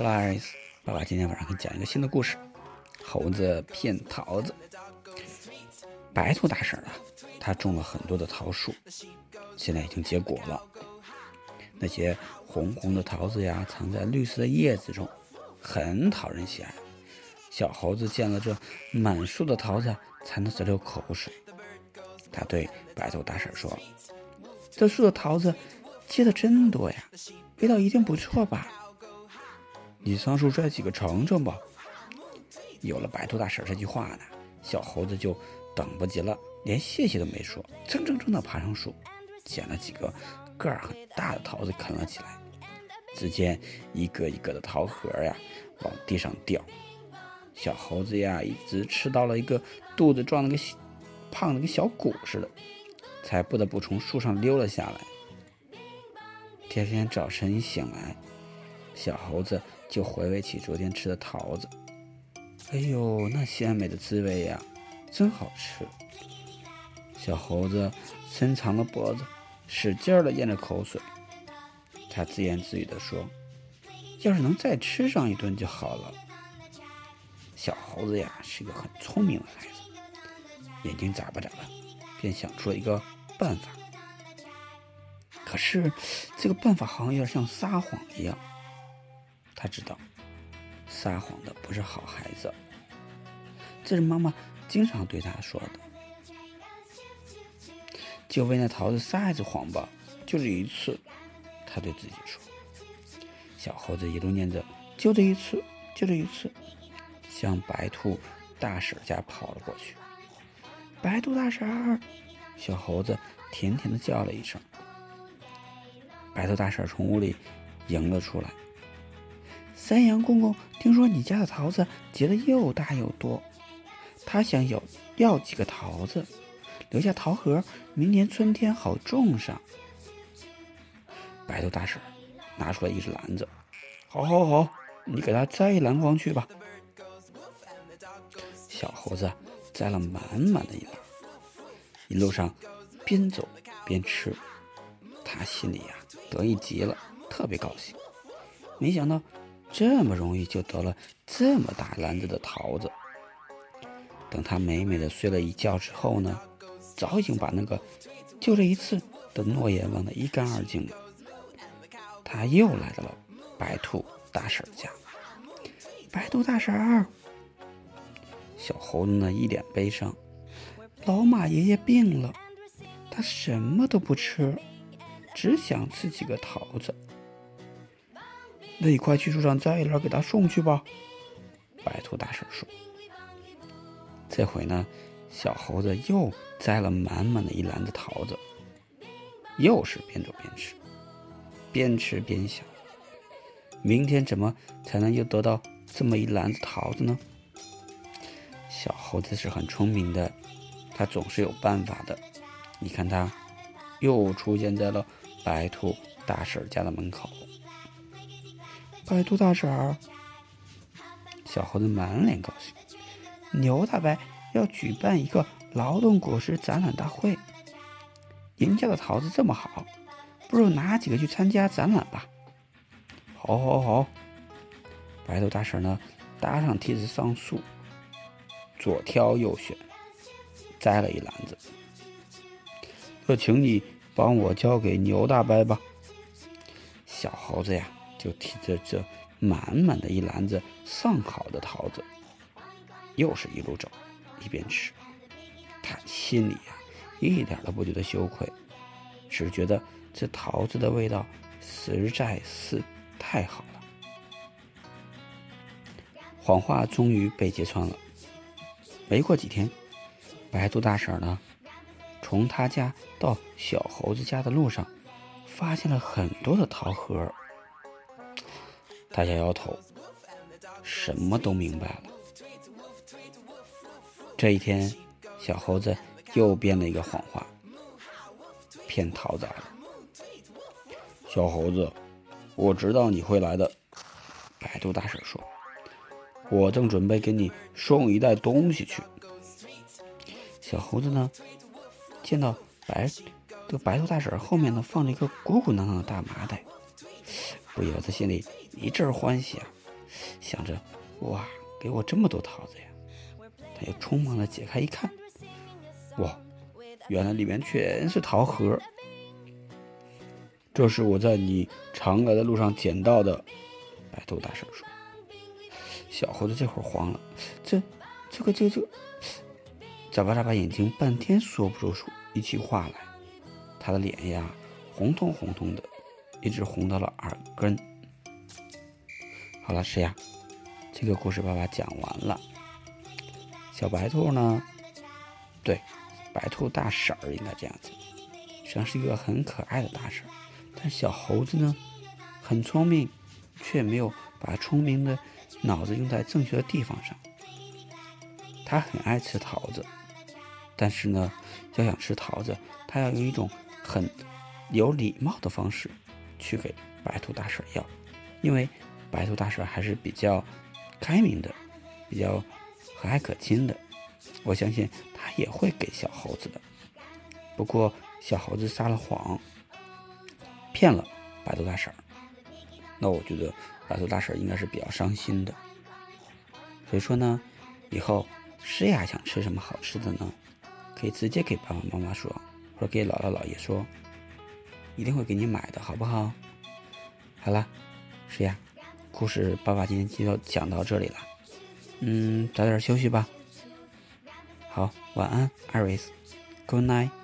Hello，爱丽丝，爸爸今天晚上给你讲一个新的故事：猴子骗桃子。白兔大婶啊，她种了很多的桃树，现在已经结果了。那些红红的桃子呀，藏在绿色的叶子中，很讨人喜爱。小猴子见了这满树的桃子，馋得直流口水。他对白兔大婶说：“这树的桃子结的真多呀，味道一定不错吧？”你上树摘几个尝尝吧。有了白兔大婶这句话呢，小猴子就等不及了，连谢谢都没说，蹭蹭蹭的爬上树，捡了几个个儿很大的桃子啃了起来。只见一个一个的桃核呀往地上掉，小猴子呀一直吃到了一个肚子撞了个胖的跟小鼓似的，才不得不从树上溜了下来。第二天早晨一醒来，小猴子。就回味起昨天吃的桃子，哎呦，那鲜美的滋味呀，真好吃！小猴子伸长了脖子，使劲儿的咽着口水。他自言自语地说：“要是能再吃上一顿就好了。”小猴子呀，是一个很聪明的孩子，眼睛眨巴眨巴，便想出了一个办法。可是，这个办法好像有点像撒谎一样。他知道，撒谎的不是好孩子。这是妈妈经常对他说的。就为那桃子撒一次谎吧，就这一次。他对自己说。小猴子一路念着“就这一次，就这一次”，向白兔大婶家跑了过去。白兔大婶，小猴子甜甜的叫了一声。白兔大婶从屋里迎了出来。山羊公公听说你家的桃子结的又大又多，他想有要几个桃子，留下桃核，明年春天好种上。白兔大婶拿出来一只篮子，好，好，好，你给他摘一篮筐去吧。小猴子摘了满满的一篮，一路上边走边吃，他心里呀得意极了，特别高兴，没想到。这么容易就得了这么大篮子的桃子。等他美美的睡了一觉之后呢，早已经把那个就这一次的诺言忘得一干二净了。他又来到了白兔大婶家。白兔大婶儿，小猴子呢一脸悲伤。老马爷爷病了，他什么都不吃，只想吃几个桃子。那你快去树上摘一篮给他送去吧。”白兔大婶说。这回呢，小猴子又摘了满满的一篮子桃子，又是边走边吃，边吃边想：明天怎么才能又得到这么一篮子桃子呢？小猴子是很聪明的，他总是有办法的。你看，他又出现在了白兔大婶家的门口。白兔大婶儿，小猴子满脸高兴。牛大伯要举办一个劳动果实展览大会，您家的桃子这么好，不如拿几个去参加展览吧。好，好，好。白兔大婶呢，搭上梯子上树，左挑右选，摘了一篮子。就请你帮我交给牛大伯吧。小猴子呀。就提着这满满的一篮子上好的桃子，又是一路走，一边吃。他心里呀，一点都不觉得羞愧，只觉得这桃子的味道实在是太好了。谎话终于被揭穿了。没过几天，白兔大婶呢，从他家到小猴子家的路上，发现了很多的桃核。他摇摇头，什么都明白了。这一天，小猴子又编了一个谎话，骗桃子了。小猴子，我知道你会来的。白兔大婶说：“我正准备给你送一袋东西去。”小猴子呢，见到白这个白兔大婶后面呢放着一个鼓鼓囊囊的大麻袋。不由得心里一阵欢喜啊！想着，哇，给我这么多桃子呀！他又匆忙的解开一看，哇，原来里面全是桃核。这是我在你常来的路上捡到的。白头大婶说：“小猴子这会儿慌了，这、这个、这个、这个，眨巴眨巴眼睛，半天说不出一句话来。他的脸呀，红彤红彤的，一直红到了耳根。好了，是呀，这个故事爸爸讲完了。小白兔呢？对，白兔大婶儿应该这样子，实际上是一个很可爱的大婶儿。但小猴子呢，很聪明。”却没有把聪明的脑子用在正确的地方上。他很爱吃桃子，但是呢，要想吃桃子，他要用一种很有礼貌的方式去给白兔大婶要，因为白兔大婶还是比较开明的，比较和蔼可亲的。我相信他也会给小猴子的。不过小猴子撒了谎，骗了白兔大婶。那我觉得白兔大婶应该是比较伤心的，所以说呢，以后诗雅想吃什么好吃的呢，可以直接给爸爸妈妈说，或者给姥姥姥爷说，一定会给你买的，好不好？好了，是呀，故事爸爸今天就讲到这里了，嗯，早点休息吧。好，晚安，艾瑞斯，Good night。